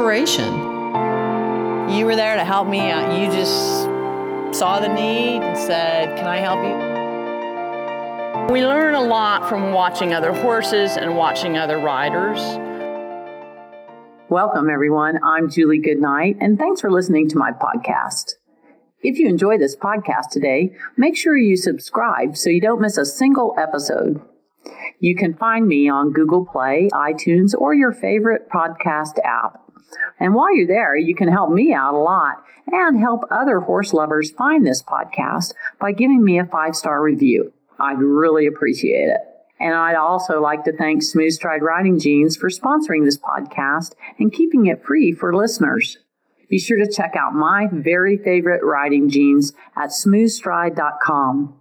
inspiration. You were there to help me out. You just saw the need and said, Can I help you? We learn a lot from watching other horses and watching other riders. Welcome, everyone. I'm Julie Goodnight, and thanks for listening to my podcast. If you enjoy this podcast today, make sure you subscribe so you don't miss a single episode. You can find me on Google Play, iTunes, or your favorite podcast app. And while you're there, you can help me out a lot and help other horse lovers find this podcast by giving me a five star review. I'd really appreciate it. And I'd also like to thank Smooth Stride Riding Jeans for sponsoring this podcast and keeping it free for listeners. Be sure to check out my very favorite riding jeans at smoothstride.com.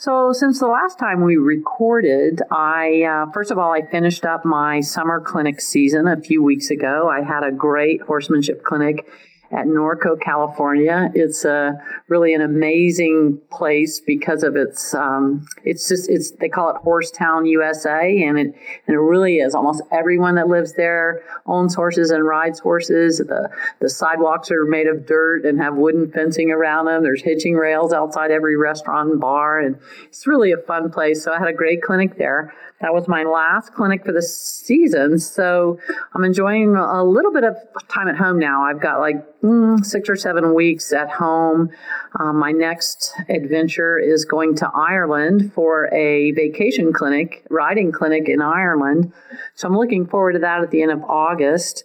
So, since the last time we recorded, I uh, first of all I finished up my summer clinic season a few weeks ago. I had a great horsemanship clinic at Norco, California. It's a really an amazing place because of its. Um, it's just it's they call it Horsetown, USA, and it and it really is. Almost everyone that lives there owns horses and rides horses. The the sidewalks are made of dirt and have wooden fencing around them. There's hitching rails outside every restaurant and bar, and it's really a fun place. So I had a great clinic there. That was my last clinic for the season. So I'm enjoying a little bit of time at home now. I've got like mm, six or seven weeks at home. Um, my next adventure is going to Ireland for a vacation clinic, riding clinic in Ireland. So I'm looking forward to that at the end of August.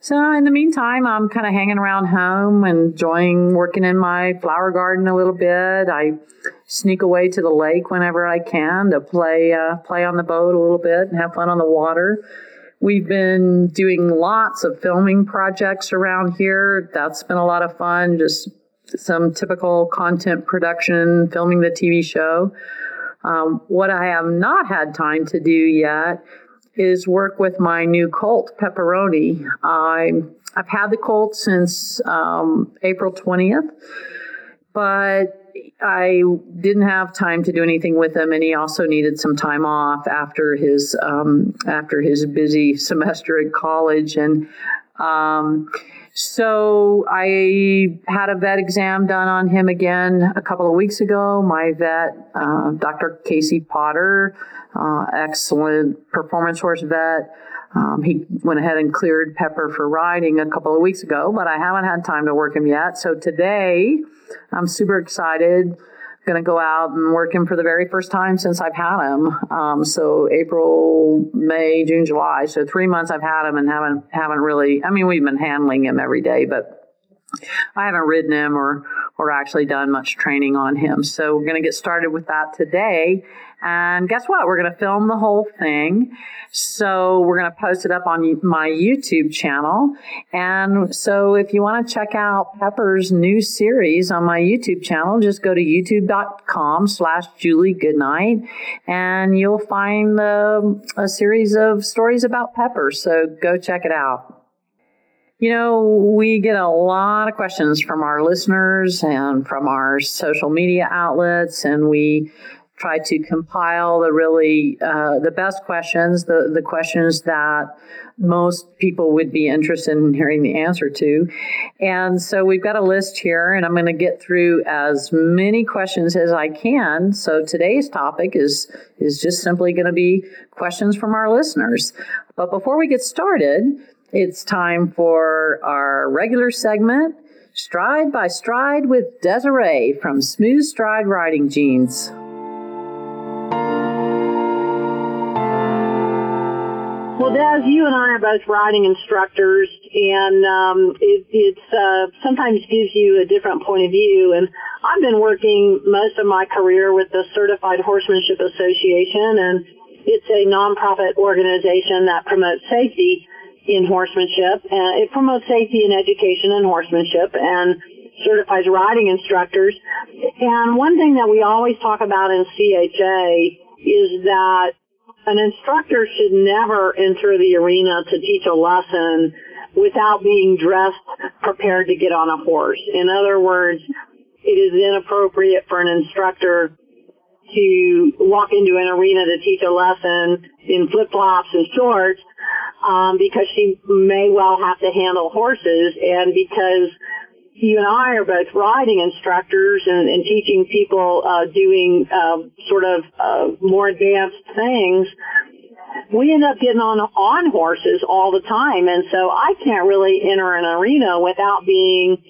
So in the meantime, I'm kind of hanging around home, and enjoying working in my flower garden a little bit. I sneak away to the lake whenever I can to play uh, play on the boat a little bit and have fun on the water. We've been doing lots of filming projects around here. That's been a lot of fun. Just some typical content production, filming the TV show. Um, what I have not had time to do yet is work with my new colt, Pepperoni. I, I've had the colt since um, April 20th, but I didn't have time to do anything with him, and he also needed some time off after his um, after his busy semester at college, and um, so I had a vet exam done on him again a couple of weeks ago. My vet, uh, Dr. Casey Potter, uh, excellent performance horse vet. Um, he went ahead and cleared Pepper for riding a couple of weeks ago, but I haven't had time to work him yet. So today, I'm super excited going to go out and work him for the very first time since I've had him. Um, so April, May, June, July. So three months I've had him and haven't haven't really. I mean, we've been handling him every day, but I haven't ridden him or or actually done much training on him. So we're going to get started with that today. And guess what? We're going to film the whole thing. So we're going to post it up on my YouTube channel. And so if you want to check out Pepper's new series on my YouTube channel, just go to youtube.com slash Julie Goodnight and you'll find um, a series of stories about Pepper. So go check it out. You know, we get a lot of questions from our listeners and from our social media outlets, and we try to compile the really uh, the best questions, the the questions that most people would be interested in hearing the answer to. And so we've got a list here, and I'm going to get through as many questions as I can. So today's topic is is just simply going to be questions from our listeners. But before we get started, it's time for our regular segment, Stride by Stride with Desiree from Smooth Stride Riding Jeans. Des, you and I are both riding instructors, and um, it it's, uh, sometimes gives you a different point of view. And I've been working most of my career with the Certified Horsemanship Association, and it's a nonprofit organization that promotes safety in horsemanship. Uh, it promotes safety and education in horsemanship and certifies riding instructors. And one thing that we always talk about in CHA is that an instructor should never enter the arena to teach a lesson without being dressed prepared to get on a horse. In other words, it is inappropriate for an instructor to walk into an arena to teach a lesson in flip-flops and shorts um, because she may well have to handle horses and because you and I are both riding instructors and, and teaching people uh, doing uh, sort of uh, more advanced things. We end up getting on on horses all the time, and so I can't really enter an arena without being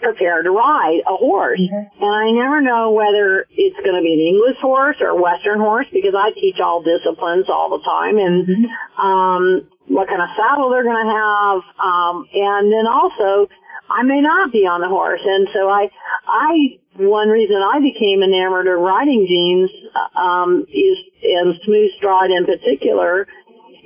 prepared to ride a horse. Mm-hmm. And I never know whether it's going to be an English horse or a Western horse because I teach all disciplines all the time and, mm-hmm. um, what kind of saddle they're going to have. Um, and then also I may not be on the horse. And so I, I, one reason I became enamored of riding jeans, um, is, and smooth stride in particular,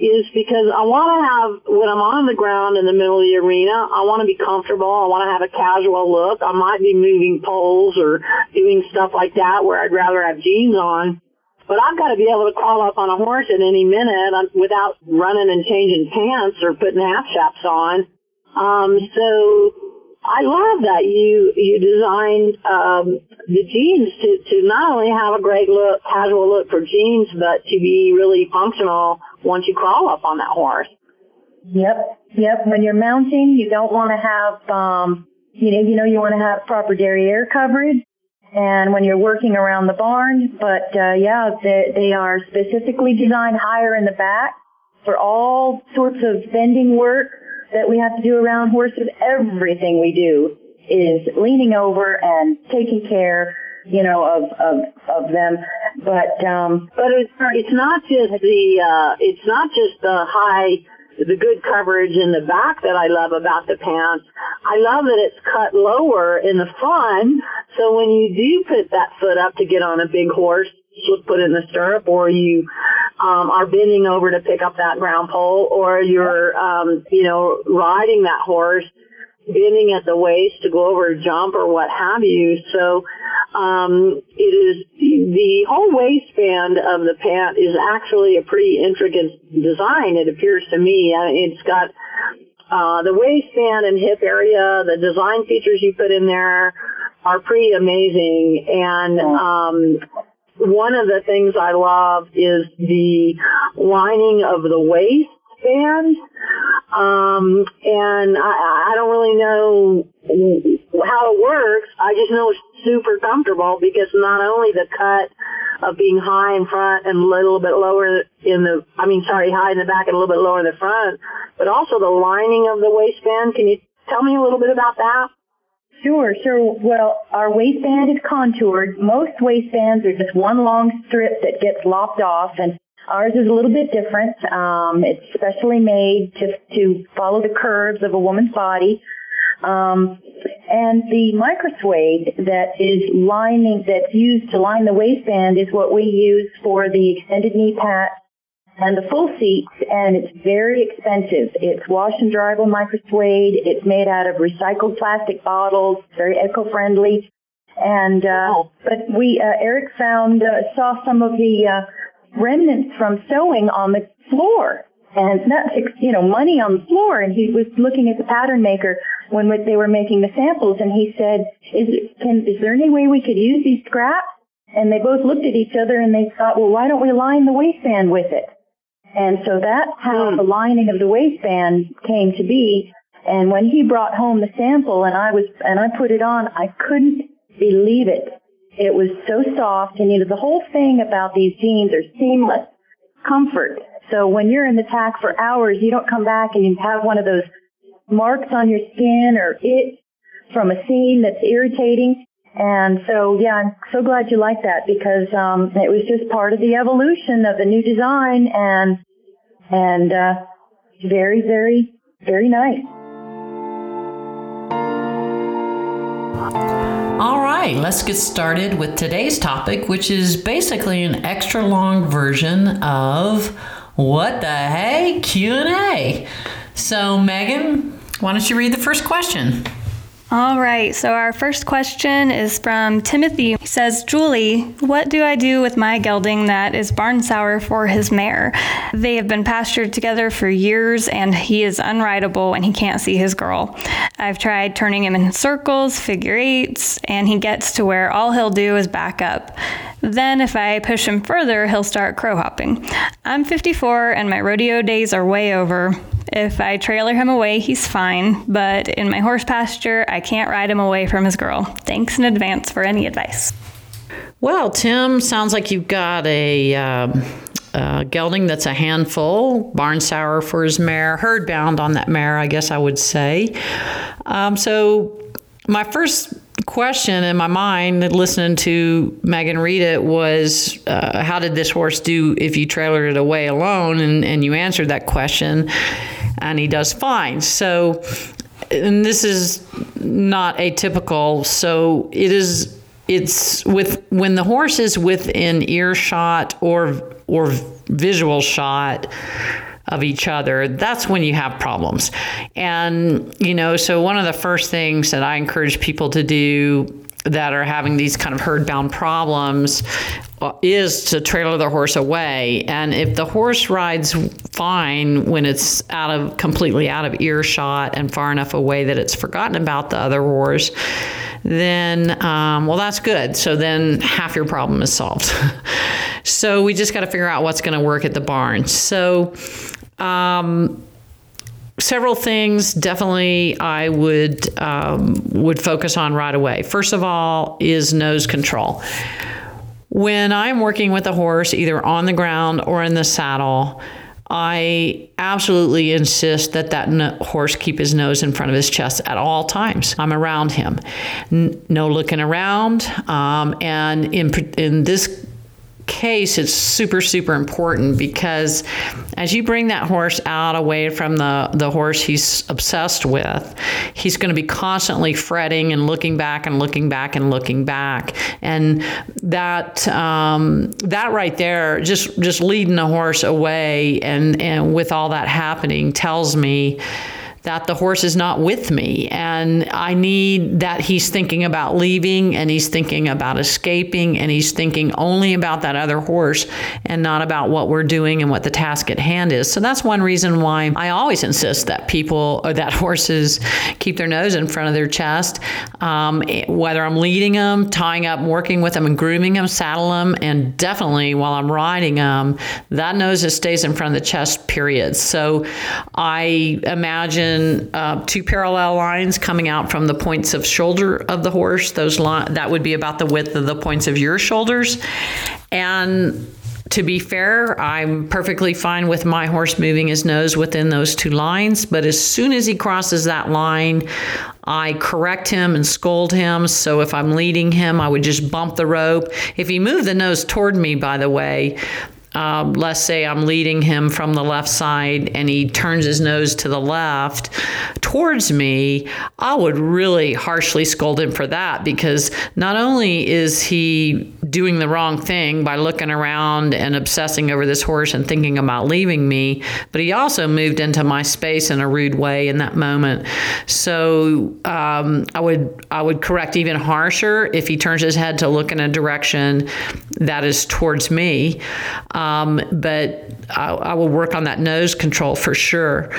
is because I want to have, when I'm on the ground in the middle of the arena, I want to be comfortable. I want to have a casual look. I might be moving poles or doing stuff like that where I'd rather have jeans on. But I've got to be able to crawl up on a horse at any minute um, without running and changing pants or putting half chaps on. Um, so I love that you you designed um, the jeans to to not only have a great look, casual look for jeans, but to be really functional once you crawl up on that horse. Yep, yep. When you're mounting, you don't want to have um, you know you know you want to have proper derriere coverage, and when you're working around the barn. But uh, yeah, they, they are specifically designed higher in the back for all sorts of bending work that we have to do around horses. Everything we do is leaning over and taking care, you know, of of of them. But um, but it's it's not just the uh, it's not just the high the good coverage in the back that I love about the pants. I love that it's cut lower in the front, so when you do put that foot up to get on a big horse, you put it in the stirrup, or you um, are bending over to pick up that ground pole, or you're, um, you know, riding that horse, bending at the waist to go over a jump or what have you. So, um, it is the whole waistband of the pant is actually a pretty intricate design. It appears to me. It's got uh, the waistband and hip area, the design features you put in there are pretty amazing. And um, one of the things I love is the lining of the waistband. Um, and I, I don't really know how it works. I just know it's super comfortable because not only the cut of being high in front and a little bit lower in the, I mean, sorry, high in the back and a little bit lower in the front, but also the lining of the waistband. Can you tell me a little bit about that? Sure, sure. Well, our waistband is contoured. Most waistbands are just one long strip that gets lopped off, and ours is a little bit different. Um, it's specially made to to follow the curves of a woman's body. Um, and the microsuede that is lining, that's used to line the waistband is what we use for the extended knee pat and the full seats, and it's very expensive. It's wash and dry dryable microsuede. It's made out of recycled plastic bottles, very eco-friendly. And uh, but we uh, Eric found uh, saw some of the uh, remnants from sewing on the floor, and that you know money on the floor. And he was looking at the pattern maker when they were making the samples, and he said, "Is can is there any way we could use these scraps?" And they both looked at each other and they thought, "Well, why don't we line the waistband with it?" And so that's how hmm. the lining of the waistband came to be. And when he brought home the sample and I was, and I put it on, I couldn't believe it. It was so soft and you know, the whole thing about these jeans are seamless comfort. So when you're in the tack for hours, you don't come back and you have one of those marks on your skin or itch from a seam that's irritating. And so, yeah, I'm so glad you like that because um, it was just part of the evolution of the new design, and and uh, very, very, very nice. All right, let's get started with today's topic, which is basically an extra long version of what the hey Q and A. So, Megan, why don't you read the first question? All right, so our first question is from Timothy. He says, Julie, what do I do with my gelding that is barn sour for his mare? They have been pastured together for years and he is unrideable and he can't see his girl. I've tried turning him in circles, figure eights, and he gets to where all he'll do is back up. Then, if I push him further, he'll start crow hopping. I'm 54 and my rodeo days are way over. If I trailer him away, he's fine, but in my horse pasture, I can't ride him away from his girl. Thanks in advance for any advice. Well, Tim, sounds like you've got a. Uh, gelding that's a handful, barn sour for his mare, herd bound on that mare, I guess I would say. Um, so, my first question in my mind, listening to Megan read it, was uh, how did this horse do if you trailered it away alone? And, and you answered that question, and he does fine. So, and this is not atypical. So, it is. It's with when the horse is within earshot or or visual shot of each other, that's when you have problems. And, you know, so one of the first things that I encourage people to do that are having these kind of herd bound problems uh, is to trailer the horse away. And if the horse rides fine when it's out of completely out of earshot and far enough away that it's forgotten about the other horse, then, um, well, that's good. So then half your problem is solved. so we just got to figure out what's going to work at the barn. So, um, several things definitely I would um, would focus on right away. First of all, is nose control. When I'm working with a horse, either on the ground or in the saddle, I absolutely insist that that no- horse keep his nose in front of his chest at all times. I'm around him, N- no looking around. Um, and in in this case, it's super, super important because as you bring that horse out away from the, the horse he's obsessed with, he's going to be constantly fretting and looking back and looking back and looking back. And that um, that right there, just just leading the horse away and, and with all that happening tells me that the horse is not with me and I need that he's thinking about leaving and he's thinking about escaping and he's thinking only about that other horse and not about what we're doing and what the task at hand is. So that's one reason why I always insist that people or that horses keep their nose in front of their chest. Um, whether I'm leading them, tying up, working with them, and grooming them, saddle them, and definitely while I'm riding them, that nose stays in front of the chest. Period. So I imagine uh, two parallel lines coming out from the points of shoulder of the horse. Those li- that would be about the width of the points of your shoulders, and to be fair, I'm perfectly fine with my horse moving his nose within those two lines. But as soon as he crosses that line, I correct him and scold him. So if I'm leading him, I would just bump the rope. If he moved the nose toward me, by the way, um, let's say I'm leading him from the left side and he turns his nose to the left towards me, I would really harshly scold him for that because not only is he doing the wrong thing by looking around and obsessing over this horse and thinking about leaving me, but he also moved into my space in a rude way in that moment. So um, I would I would correct even harsher if he turns his head to look in a direction that is towards me. Um, Um, but I, I, will work on that nose control for sure.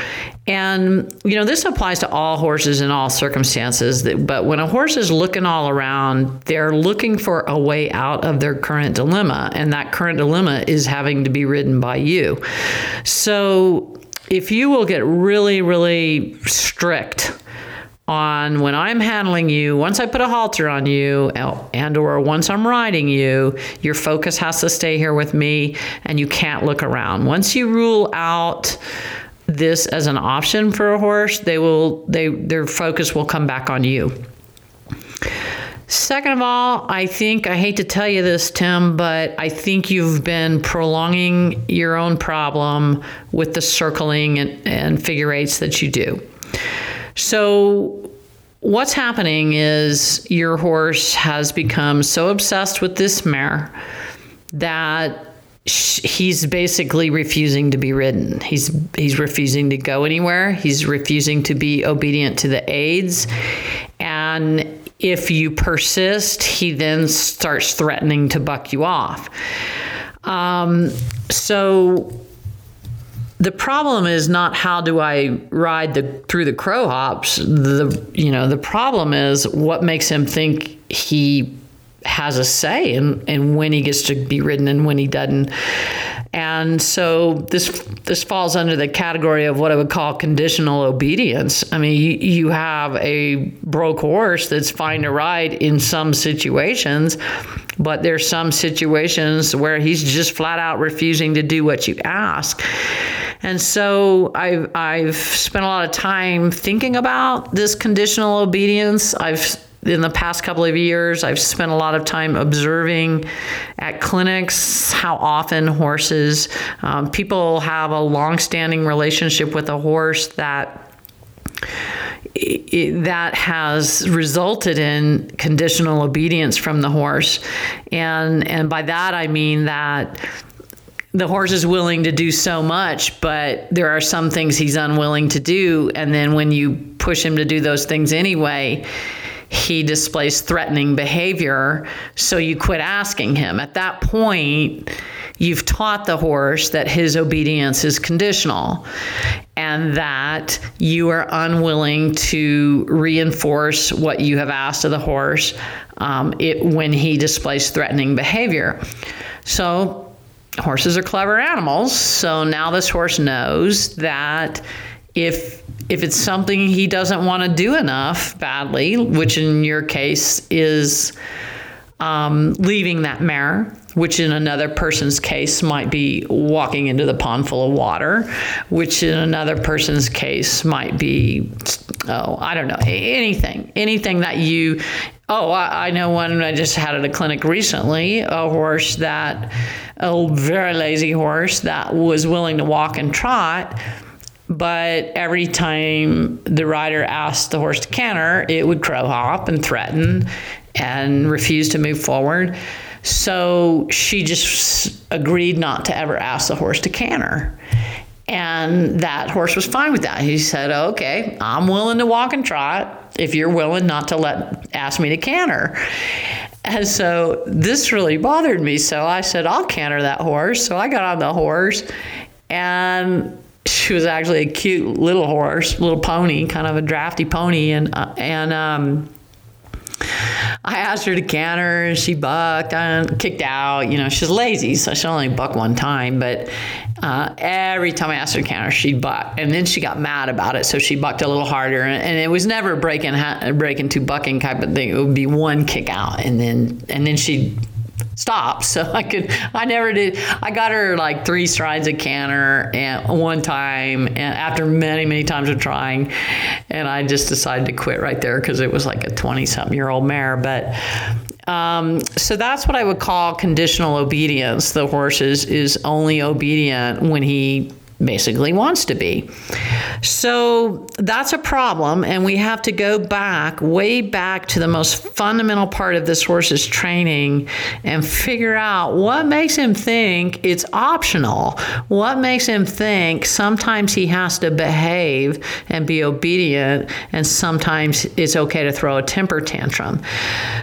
And, you know, this applies to all horses in all circumstances. But when a horse is looking all around, they're looking for a way out of their current dilemma. And that current dilemma is having to be ridden by you. So if you will get really, really strict on when I'm handling you, once I put a halter on you and or once I'm riding you, your focus has to stay here with me and you can't look around. Once you rule out this as an option for a horse, they will they their focus will come back on you. Second of all, I think, I hate to tell you this, Tim, but I think you've been prolonging your own problem with the circling and, and figure eights that you do. So, what's happening is your horse has become so obsessed with this mare that he's basically refusing to be ridden. He's he's refusing to go anywhere. He's refusing to be obedient to the aids. And if you persist, he then starts threatening to buck you off. Um, so the problem is not how do I ride the through the crow hops. The you know the problem is what makes him think he has a say in, in when he gets to be ridden and when he doesn't. And so this this falls under the category of what I would call conditional obedience. I mean, you, you have a broke horse that's fine to ride in some situations, but there's some situations where he's just flat out refusing to do what you ask. And so I've, I've spent a lot of time thinking about this conditional obedience. I've in the past couple of years, I've spent a lot of time observing at clinics how often horses, um, people have a long-standing relationship with a horse that it, that has resulted in conditional obedience from the horse, and and by that I mean that the horse is willing to do so much, but there are some things he's unwilling to do, and then when you push him to do those things anyway he displays threatening behavior, so you quit asking him. At that point, you've taught the horse that his obedience is conditional and that you are unwilling to reinforce what you have asked of the horse um, it, when he displays threatening behavior. So, horses are clever animals. So now this horse knows that if if it's something he doesn't want to do enough badly, which in your case is um, leaving that mare, which in another person's case might be walking into the pond full of water, which in another person's case might be, oh, I don't know, anything, anything that you. Oh, I, I know one I just had at a clinic recently, a horse that, a very lazy horse that was willing to walk and trot but every time the rider asked the horse to canter, it would crow hop and threaten and refuse to move forward. So she just agreed not to ever ask the horse to canter. And that horse was fine with that. He said, "Okay, I'm willing to walk and trot if you're willing not to let ask me to canter." And so this really bothered me. So I said, "I'll canter that horse." So I got on the horse and she was actually a cute little horse, little pony, kind of a drafty pony, and uh, and um, I asked her to canter, and she bucked and kicked out. You know, she's lazy, so she only buck one time. But uh, every time I asked her to canter, she'd buck, and then she got mad about it, so she bucked a little harder. And, and it was never breaking breaking to bucking type of thing. It would be one kick out, and then and then she'd stop. So I could, I never did. I got her like three strides of canter and one time, and after many, many times of trying, and I just decided to quit right there because it was like a 20 something year old mare. But um, so that's what I would call conditional obedience. The horse is, is only obedient when he basically wants to be. So that's a problem, and we have to go back, way back to the most fundamental part of this horse's training and figure out what makes him think it's optional. What makes him think sometimes he has to behave and be obedient, and sometimes it's okay to throw a temper tantrum.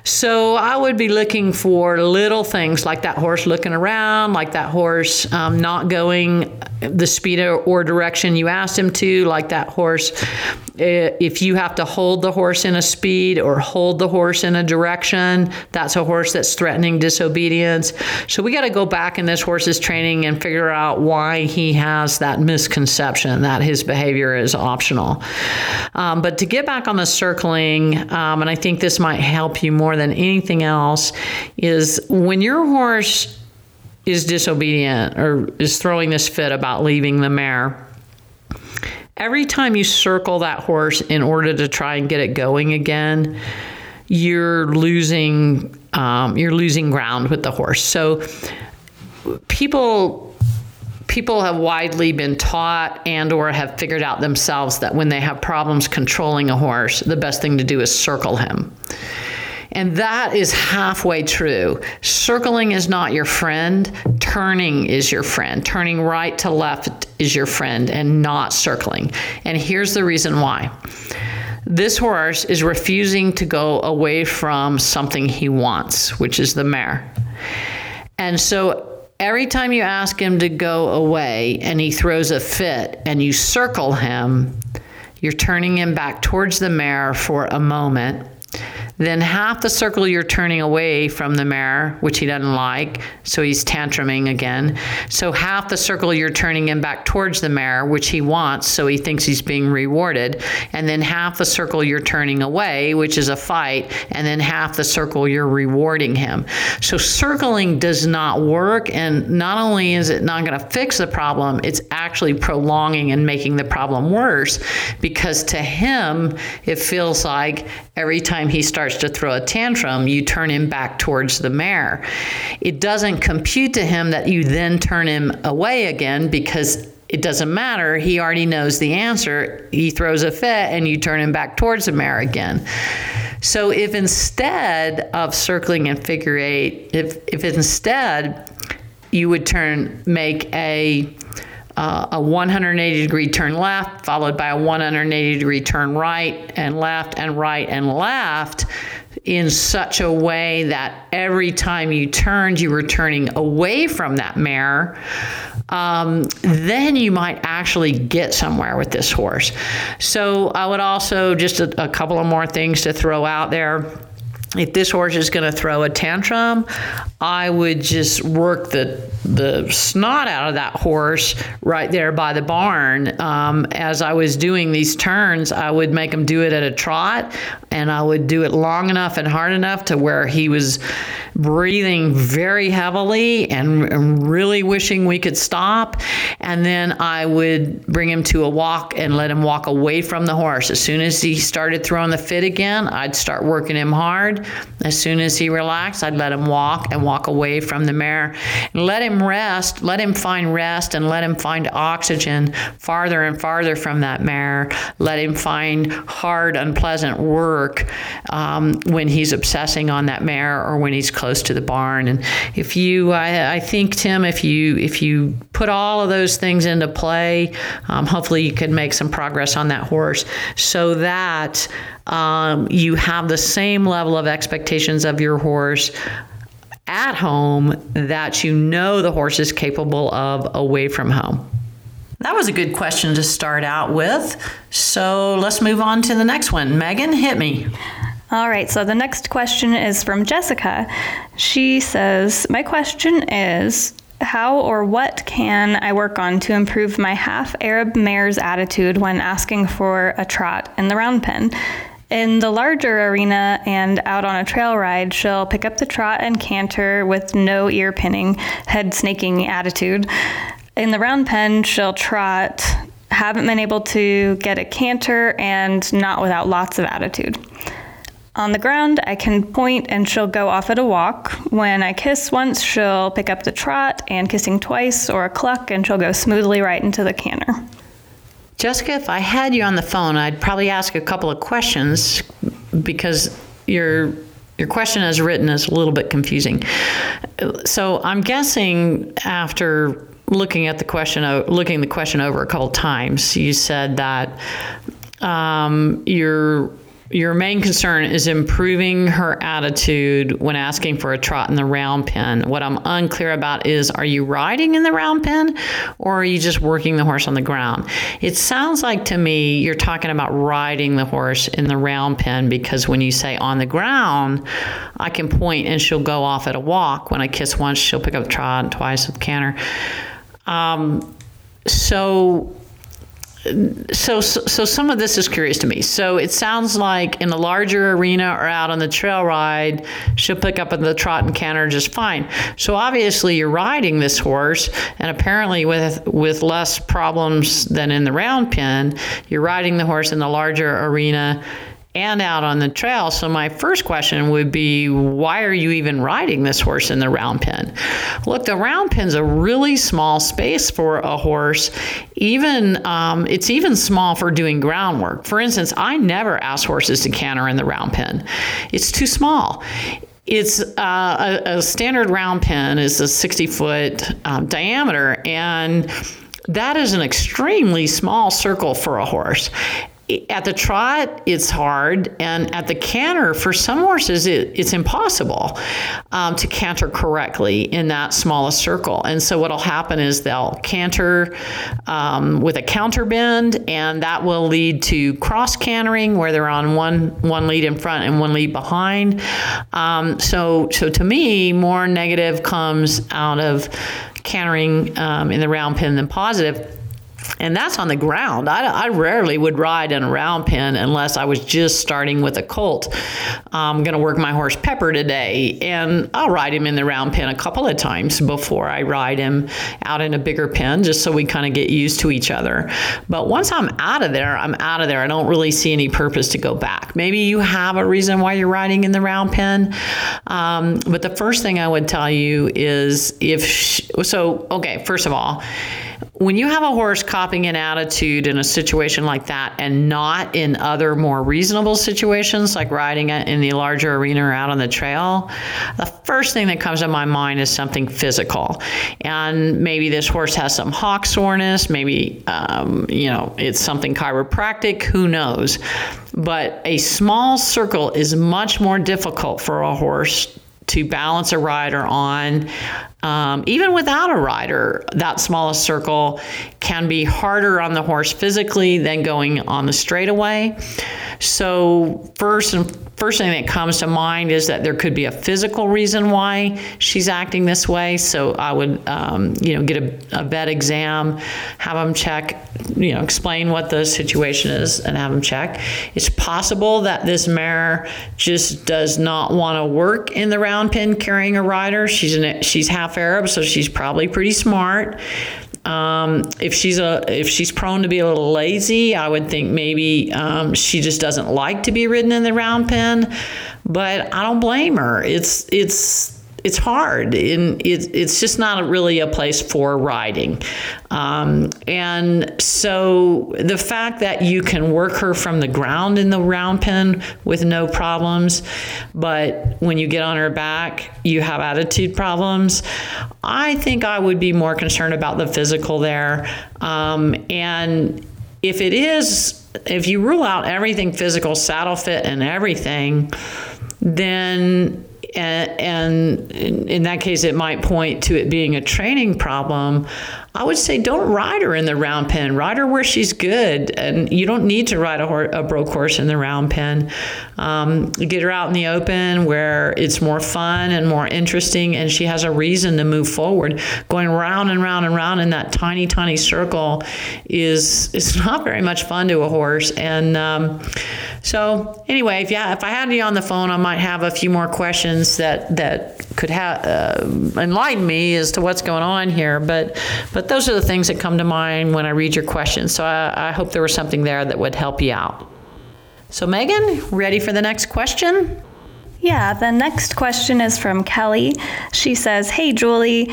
So I would be looking for little things like that horse looking around, like that horse um, not going the speed or direction you asked him to, like that horse. Eh, if you have to hold the horse in a speed or hold the horse in a direction, that's a horse that's threatening disobedience. So we got to go back in this horse's training and figure out why he has that misconception that his behavior is optional. Um, but to get back on the circling, um, and I think this might help you more than anything else, is when your horse is disobedient or is throwing this fit about leaving the mare, every time you circle that horse in order to try and get it going again, you're losing um, you're losing ground with the horse. So people people have widely been taught and or have figured out themselves that when they have problems controlling a horse, the best thing to do is circle him. And that is halfway true. Circling is not your friend, turning is your friend. Turning right to left is your friend, and not circling. And here's the reason why this horse is refusing to go away from something he wants, which is the mare. And so every time you ask him to go away and he throws a fit and you circle him, you're turning him back towards the mare for a moment then half the circle you're turning away from the mare, which he doesn't like, so he's tantruming again. So half the circle you're turning him back towards the mare, which he wants, so he thinks he's being rewarded, and then half the circle you're turning away, which is a fight, and then half the circle you're rewarding him. So circling does not work, and not only is it not going to fix the problem, it's actually prolonging and making the problem worse because to him, it feels like every time he starts to throw a tantrum, you turn him back towards the mare. It doesn't compute to him that you then turn him away again because it doesn't matter. He already knows the answer. He throws a fit and you turn him back towards the mare again. So if instead of circling and figure eight, if, if instead you would turn, make a uh, a 180 degree turn left, followed by a 180 degree turn right and left and right and left in such a way that every time you turned, you were turning away from that mare, um, then you might actually get somewhere with this horse. So I would also, just a, a couple of more things to throw out there if this horse is going to throw a tantrum, I would just work the the snot out of that horse right there by the barn. Um, as I was doing these turns, I would make him do it at a trot, and I would do it long enough and hard enough to where he was breathing very heavily and, and really wishing we could stop. And then I would bring him to a walk and let him walk away from the horse. As soon as he started throwing the fit again, I'd start working him hard. As soon as he relaxed, I'd let him walk and walk away from the mare. And let him rest, let him find rest, and let him find oxygen farther and farther from that mare. Let him find hard, unpleasant work um, when he's obsessing on that mare or when he's close to the barn. And if you, I, I think, Tim, if you if you put all of those things into play, um, hopefully you can make some progress on that horse so that um, you have the same level of expectations of your horse at home that you know the horse is capable of away from home. That was a good question to start out with. So let's move on to the next one. Megan, hit me. All right, so the next question is from Jessica. She says, My question is how or what can I work on to improve my half Arab mare's attitude when asking for a trot in the round pen? In the larger arena and out on a trail ride, she'll pick up the trot and canter with no ear pinning, head snaking attitude. In the round pen, she'll trot, haven't been able to get a canter, and not without lots of attitude. On the ground, I can point and she'll go off at a walk. When I kiss once, she'll pick up the trot, and kissing twice or a cluck, and she'll go smoothly right into the canter. Jessica, if I had you on the phone, I'd probably ask a couple of questions because your your question as written is a little bit confusing. So I'm guessing after looking at the question, looking the question over a couple times, you said that um, you're your main concern is improving her attitude when asking for a trot in the round pen. What I'm unclear about is are you riding in the round pen or are you just working the horse on the ground? It sounds like to me you're talking about riding the horse in the round pen because when you say on the ground, I can point and she'll go off at a walk. When I kiss once, she'll pick up trot twice with canter. Um, so so, so, so some of this is curious to me. So it sounds like in the larger arena or out on the trail ride, she'll pick up the trot and canter just fine. So obviously you're riding this horse, and apparently with with less problems than in the round pen, you're riding the horse in the larger arena and out on the trail. So my first question would be, why are you even riding this horse in the round pen? Look, the round pen's a really small space for a horse. Even um, it's even small for doing groundwork. For instance, I never ask horses to canter in the round pen. It's too small. It's uh, a, a, standard round pen is a 60 foot um, diameter and that is an extremely small circle for a horse at the trot, it's hard, and at the canter, for some horses, it, it's impossible um, to canter correctly in that smallest circle. And so, what'll happen is they'll canter um, with a counter bend, and that will lead to cross cantering, where they're on one one lead in front and one lead behind. Um, so, so to me, more negative comes out of cantering um, in the round pen than positive and that's on the ground. I, I, rarely would ride in a round pen unless I was just starting with a colt. I'm going to work my horse Pepper today, and I'll ride him in the round pen a couple of times before I ride him out in a bigger pen, just so we kind of get used to each other. But once I'm out of there, I'm out of there. I don't really see any purpose to go back. Maybe you have a reason why you're riding in the round pen, um, but the first thing I would tell you is if she, so. Okay, first of all when you have a horse copying an attitude in a situation like that and not in other more reasonable situations like riding in the larger arena or out on the trail, the first thing that comes to my mind is something physical. And maybe this horse has some hock soreness, maybe, um, you know, it's something chiropractic, who knows. But a small circle is much more difficult for a horse to balance a rider on. Um, even without a rider, that smallest circle can be harder on the horse physically than going on the straightaway. So first and first thing that comes to mind is that there could be a physical reason why she's acting this way. So I would, um, you know, get a, a vet exam, have them check, you know, explain what the situation is, and have them check. It's possible that this mare just does not want to work in the round pen carrying a rider. She's an, she's half Arab, so she's probably pretty smart. Um, if she's a if she's prone to be a little lazy, I would think maybe um, she just doesn't like to be ridden in the round pen. But I don't blame her. It's it's it's hard and it, it's just not really a place for riding. Um, and so the fact that you can work her from the ground in the round pen with no problems but when you get on her back you have attitude problems i think i would be more concerned about the physical there. Um, and if it is if you rule out everything physical saddle fit and everything then and, and, in that case, it might point to it being a training problem. I would say don't ride her in the round pen. Ride her where she's good, and you don't need to ride a, a broke horse in the round pen. Um, get her out in the open where it's more fun and more interesting, and she has a reason to move forward. Going round and round and round in that tiny, tiny circle is is not very much fun to a horse. And um, so, anyway, if yeah, if I had you on the phone, I might have a few more questions that that could have uh, enlighten me as to what's going on here. But but those are the things that come to mind when I read your questions. So I, I hope there was something there that would help you out. So, Megan, ready for the next question? Yeah, the next question is from Kelly. She says, Hey, Julie,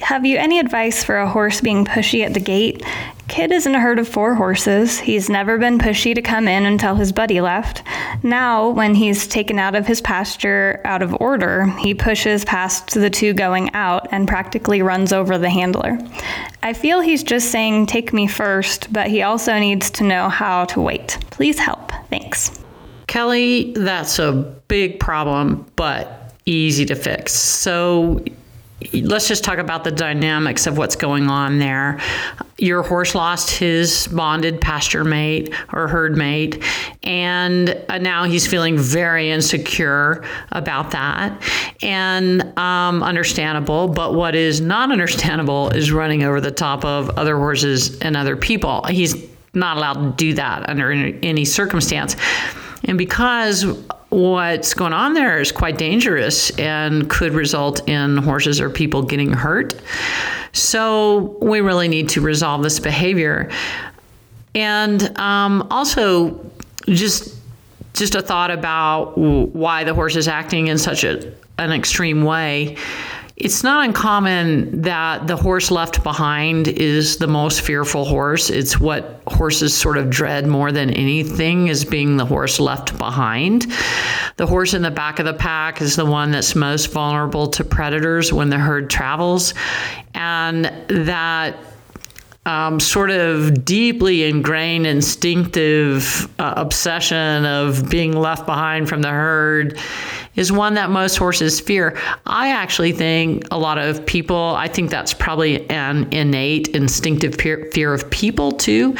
have you any advice for a horse being pushy at the gate? Kid is in a herd of four horses. He's never been pushy to come in until his buddy left. Now, when he's taken out of his pasture out of order, he pushes past the two going out and practically runs over the handler. I feel he's just saying, Take me first, but he also needs to know how to wait. Please help. Thanks. Kelly, that's a big problem, but easy to fix. So, let's just talk about the dynamics of what's going on there. Your horse lost his bonded pasture mate or herd mate, and uh, now he's feeling very insecure about that. And um, understandable, but what is not understandable is running over the top of other horses and other people. He's not allowed to do that under any circumstance. And because what's going on there is quite dangerous and could result in horses or people getting hurt. So we really need to resolve this behavior. And um, also, just just a thought about why the horse is acting in such a, an extreme way. It's not uncommon that the horse left behind is the most fearful horse. It's what horses sort of dread more than anything is being the horse left behind. The horse in the back of the pack is the one that's most vulnerable to predators when the herd travels. And that um, sort of deeply ingrained instinctive uh, obsession of being left behind from the herd is one that most horses fear. I actually think a lot of people, I think that's probably an innate instinctive fear of people too,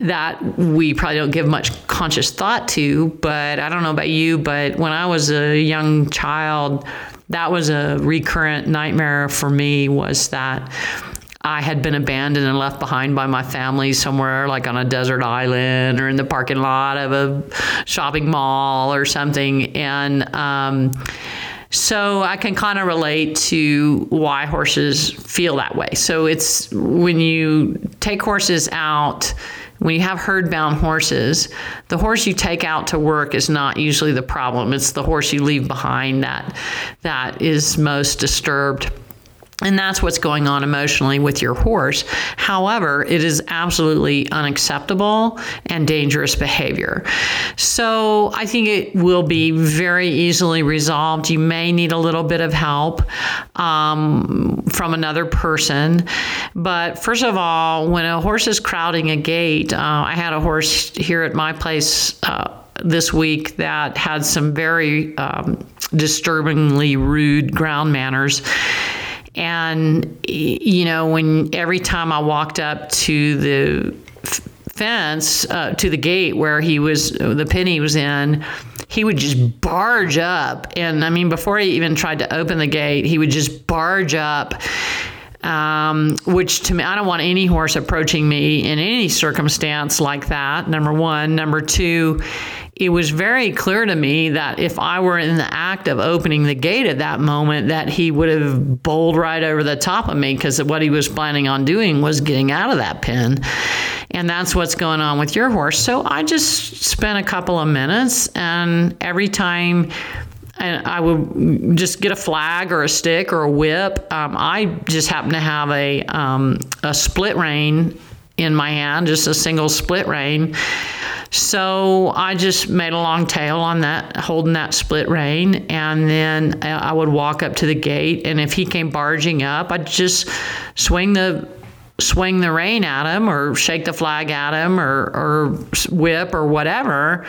that we probably don't give much conscious thought to. But I don't know about you, but when I was a young child, that was a recurrent nightmare for me was that I had been abandoned and left behind by my family somewhere like on a desert island or in the parking lot of a shopping mall or something. And um, so I can kind of relate to why horses feel that way. So it's when you take horses out, when you have herd bound horses, the horse you take out to work is not usually the problem. It's the horse you leave behind that that is most disturbed. And that's what's going on emotionally with your horse. However, it is absolutely unacceptable and dangerous behavior. So I think it will be very easily resolved. You may need a little bit of help um, from another person. But first of all, when a horse is crowding a gate, uh, I had a horse here at my place. Uh, this week that had some very um, disturbingly rude ground manners and, you know, when every time I walked up to the fence, uh, to the gate where he was, the pen he was in, he would just barge up. And I mean, before he even tried to open the gate, he would just barge up. Um, which to me, I don't want any horse approaching me in any circumstance like that. Number one. Number two, it was very clear to me that if I were in the act of opening the gate at that moment, that he would have bowled right over the top of me because what he was planning on doing was getting out of that pen. And that's what's going on with your horse. So I just spent a couple of minutes, and every time and I would just get a flag or a stick or a whip. Um, I just happen to have a um, a split rein in my hand, just a single split rein. So I just made a long tail on that, holding that split rein, and then I would walk up to the gate, and if he came barging up, I'd just swing the swing the rein at him or shake the flag at him or, or whip or whatever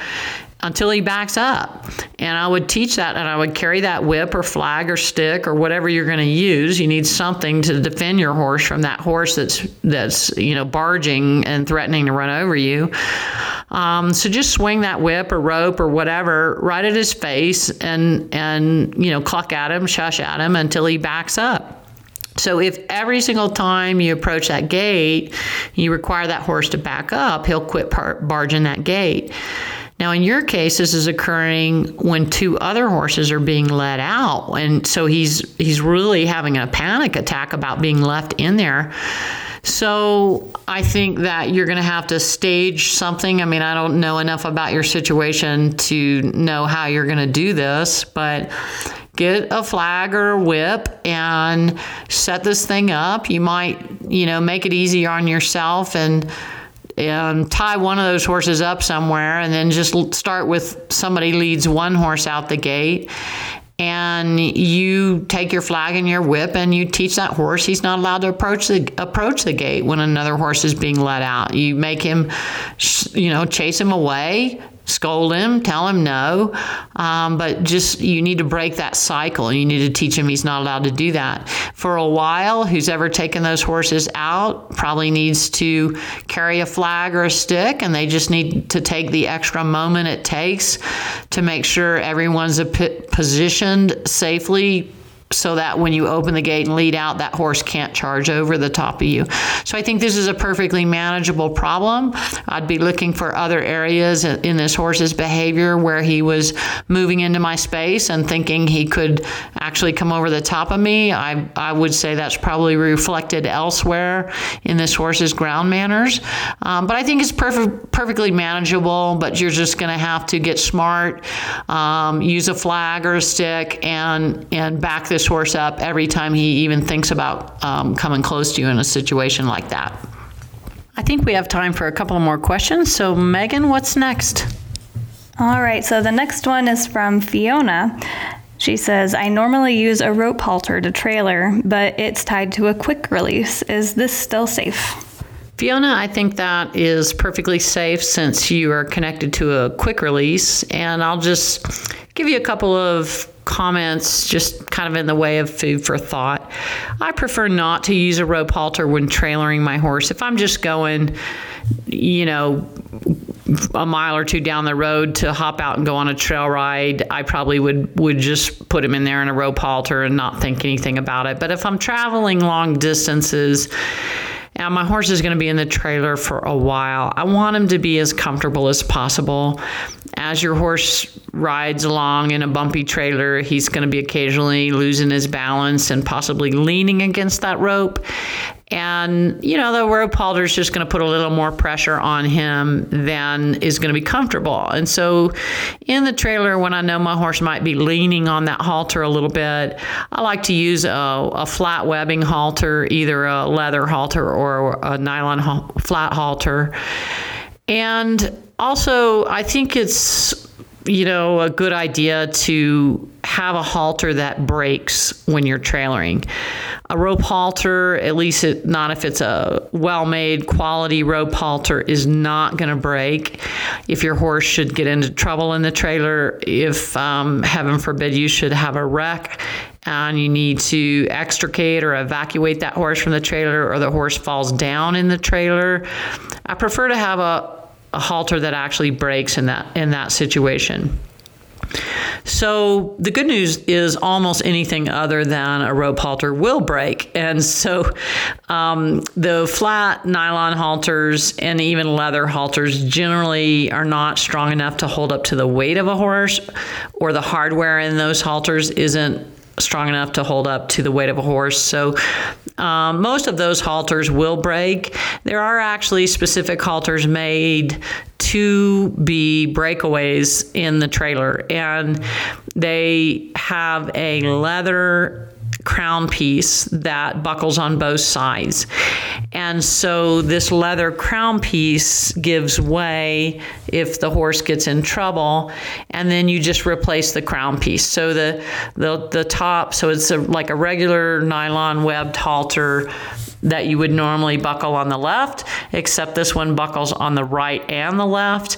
until he backs up. And I would teach that and I would carry that whip or flag or stick or whatever you're going to use. You need something to defend your horse from that horse that's that's, you know, barging and threatening to run over you. Um, so just swing that whip or rope or whatever right at his face and and you know, cluck at him, shush at him until he backs up. So if every single time you approach that gate, you require that horse to back up, he'll quit par- barging that gate. Now, in your case, this is occurring when two other horses are being let out, and so he's he's really having a panic attack about being left in there. So I think that you're going to have to stage something. I mean, I don't know enough about your situation to know how you're going to do this, but get a flag or a whip and set this thing up. You might, you know, make it easier on yourself and and tie one of those horses up somewhere and then just start with somebody leads one horse out the gate. And you take your flag and your whip and you teach that horse he's not allowed to approach the approach the gate when another horse is being let out. You make him you know chase him away scold him, tell him no. Um, but just you need to break that cycle. You need to teach him he's not allowed to do that. For a while, who's ever taken those horses out probably needs to carry a flag or a stick, and they just need to take the extra moment it takes to make sure everyone's positioned safely so that when you open the gate and lead out, that horse can't charge over the top of you. So I think this is a perfectly manageable problem. I'd be looking for other areas in this horse's behavior where he was moving into my space and thinking he could actually come over the top of me. I, I would say that's probably reflected elsewhere in this horse's ground manners. Um, but I think it's perfect, perfectly manageable, but you're just going to have to get smart, um, use a flag or a stick, and, and back this horse up every time he even thinks about um, coming close to you in a situation like that. I think we have time for a couple more questions. So, Megan, what's next? All right, so the next one is from Fiona. She says, I normally use a rope halter to trailer, but it's tied to a quick release. Is this still safe? Fiona, I think that is perfectly safe since you are connected to a quick release. And I'll just give you a couple of comments, just kind of in the way of food for thought. I prefer not to use a rope halter when trailering my horse. If I'm just going, you know, a mile or two down the road to hop out and go on a trail ride, I probably would would just put him in there in a rope halter and not think anything about it. But if I'm traveling long distances, and my horse is going to be in the trailer for a while. I want him to be as comfortable as possible. As your horse rides along in a bumpy trailer, he's going to be occasionally losing his balance and possibly leaning against that rope. And, you know, the rope halter is just going to put a little more pressure on him than is going to be comfortable. And so, in the trailer, when I know my horse might be leaning on that halter a little bit, I like to use a, a flat webbing halter, either a leather halter or a nylon ha- flat halter. And also, I think it's you know, a good idea to have a halter that breaks when you're trailering. A rope halter, at least it, not if it's a well made quality rope halter, is not going to break. If your horse should get into trouble in the trailer, if um, heaven forbid you should have a wreck and you need to extricate or evacuate that horse from the trailer or the horse falls down in the trailer, I prefer to have a a halter that actually breaks in that in that situation. So the good news is almost anything other than a rope halter will break, and so um, the flat nylon halters and even leather halters generally are not strong enough to hold up to the weight of a horse, or the hardware in those halters isn't strong enough to hold up to the weight of a horse. So um, most of those halters will break. There are actually specific halters made to be breakaways in the trailer, and they have a leather crown piece that buckles on both sides. And so this leather crown piece gives way if the horse gets in trouble, and then you just replace the crown piece. So the the, the top, so it's a, like a regular nylon webbed halter that you would normally buckle on the left, except this one buckles on the right and the left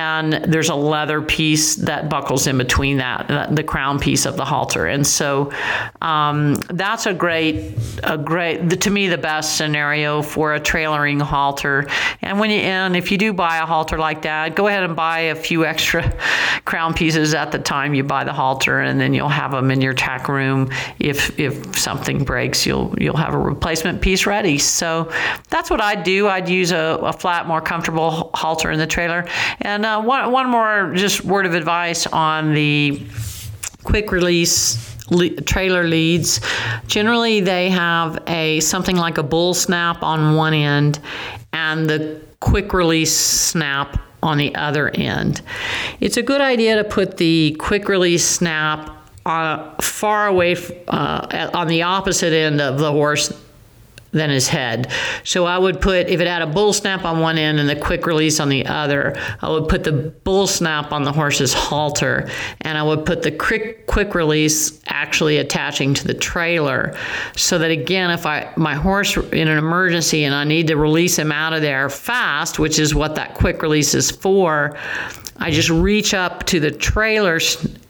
and there's a leather piece that buckles in between that, the crown piece of the halter. And so um, that's a great, a great, to me, the best scenario for a trailering halter. And when you, and if you do buy a halter like that, go ahead and buy a few extra crown pieces at the time you buy the halter, and then you'll have them in your tack room. If if something breaks, you'll you'll have a replacement piece ready. So that's what I'd do. I'd use a, a flat, more comfortable halter in the trailer, and and uh, one, one more just word of advice on the quick release le- trailer leads. Generally, they have a something like a bull snap on one end and the quick release snap on the other end. It's a good idea to put the quick release snap uh, far away uh, on the opposite end of the horse than his head. So I would put, if it had a bull snap on one end and the quick release on the other, I would put the bull snap on the horse's halter and I would put the quick, quick release actually attaching to the trailer so that again, if I, my horse in an emergency and I need to release him out of there fast, which is what that quick release is for, I just reach up to the trailer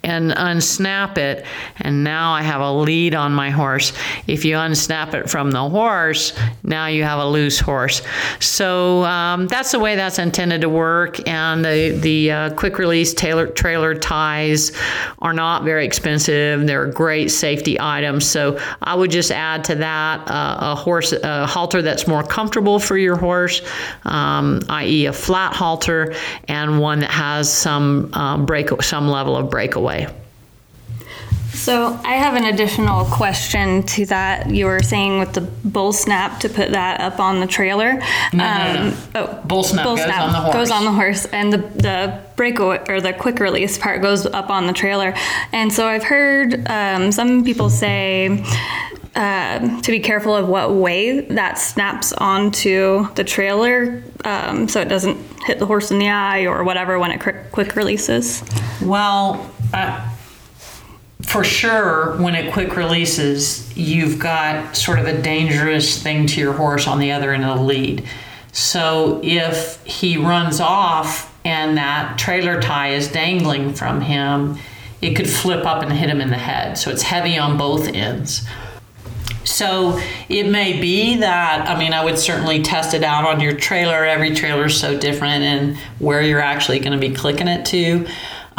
and unsnap it, and now I have a lead on my horse. If you unsnap it from the horse, now you have a loose horse. So um, that's the way that's intended to work. And the, the uh, quick release trailer, trailer ties are not very expensive. They're great safety items. So I would just add to that uh, a horse a halter that's more comfortable for your horse, um, i.e., a flat halter, and one that has some uh, break some level of breakaway. So I have an additional question to that. You were saying with the bull snap to put that up on the trailer. No, um, no, no. Um, oh, bull snap bull goes snap on the horse. Goes on the horse, and the the breakaway or the quick release part goes up on the trailer. And so I've heard um, some people say. Uh, to be careful of what way that snaps onto the trailer um, so it doesn't hit the horse in the eye or whatever when it quick releases. Well, uh, for sure, when it quick releases, you've got sort of a dangerous thing to your horse on the other end of the lead. So if he runs off and that trailer tie is dangling from him, it could flip up and hit him in the head. So it's heavy on both ends. So it may be that, I mean, I would certainly test it out on your trailer. Every trailer is so different and where you're actually going to be clicking it to.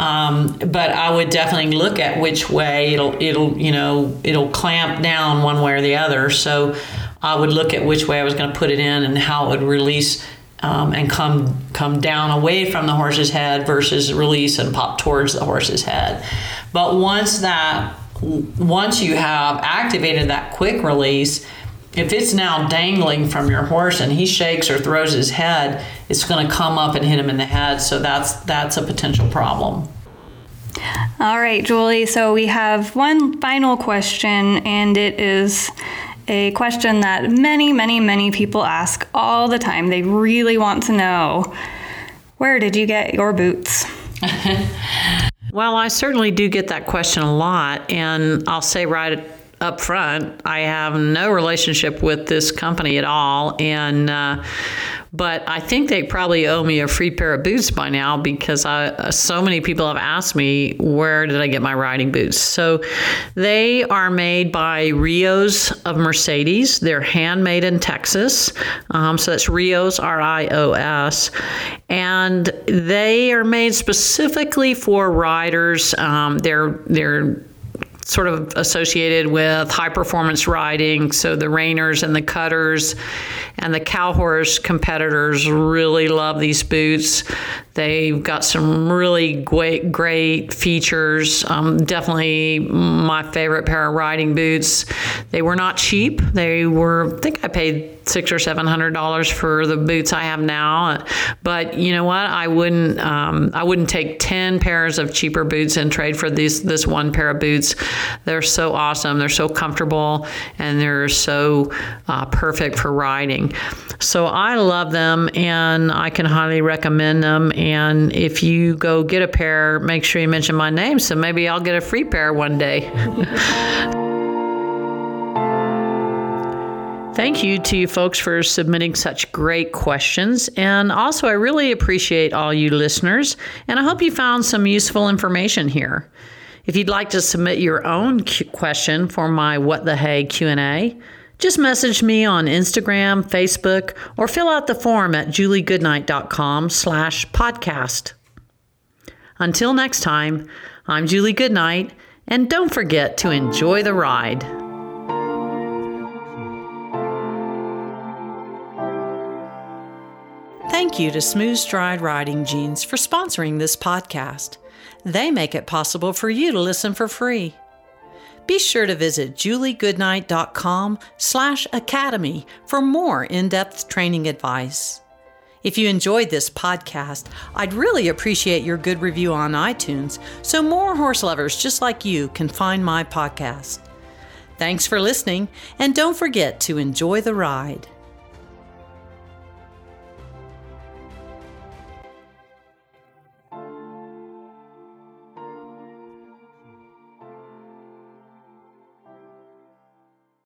Um, but I would definitely look at which way it'll, it'll, you know, it'll clamp down one way or the other. So I would look at which way I was going to put it in and how it would release um, and come come down away from the horse's head versus release and pop towards the horse's head. But once that once you have activated that quick release, if it's now dangling from your horse and he shakes or throws his head, it's going to come up and hit him in the head. So that's that's a potential problem. All right, Julie. So we have one final question, and it is a question that many, many, many people ask all the time. They really want to know where did you get your boots? well, I certainly do get that question a lot, and I'll say right up front, I have no relationship with this company at all, and uh, but I think they probably owe me a free pair of boots by now because I, so many people have asked me where did I get my riding boots. So they are made by Rios of Mercedes. They're handmade in Texas. Um, so that's Rios, R I O S, and they are made specifically for riders. Um, they're they're sort of associated with high performance riding. So the reiners and the cutters and the cow horse competitors really love these boots. They've got some really great, great features. Um, definitely my favorite pair of riding boots. They were not cheap. They were, I think I paid six or seven hundred dollars for the boots I have now. But you know what? I wouldn't. Um, I wouldn't take ten pairs of cheaper boots and trade for these this one pair of boots. They're so awesome. They're so comfortable and they're so uh, perfect for riding. So I love them and I can highly recommend them. And if you go get a pair, make sure you mention my name so maybe I'll get a free pair one day. Thank you to you folks for submitting such great questions. And also, I really appreciate all you listeners, and I hope you found some useful information here. If you'd like to submit your own question for my What the Hey Q&A, just message me on Instagram, Facebook, or fill out the form at juliegoodnight.com slash podcast. Until next time, I'm Julie Goodnight, and don't forget to enjoy the ride. Thank you to Smooth Stride Riding Jeans for sponsoring this podcast. They make it possible for you to listen for free. Be sure to visit juliegoodnight.com slash academy for more in-depth training advice. If you enjoyed this podcast, I'd really appreciate your good review on iTunes so more horse lovers just like you can find my podcast. Thanks for listening, and don't forget to enjoy the ride.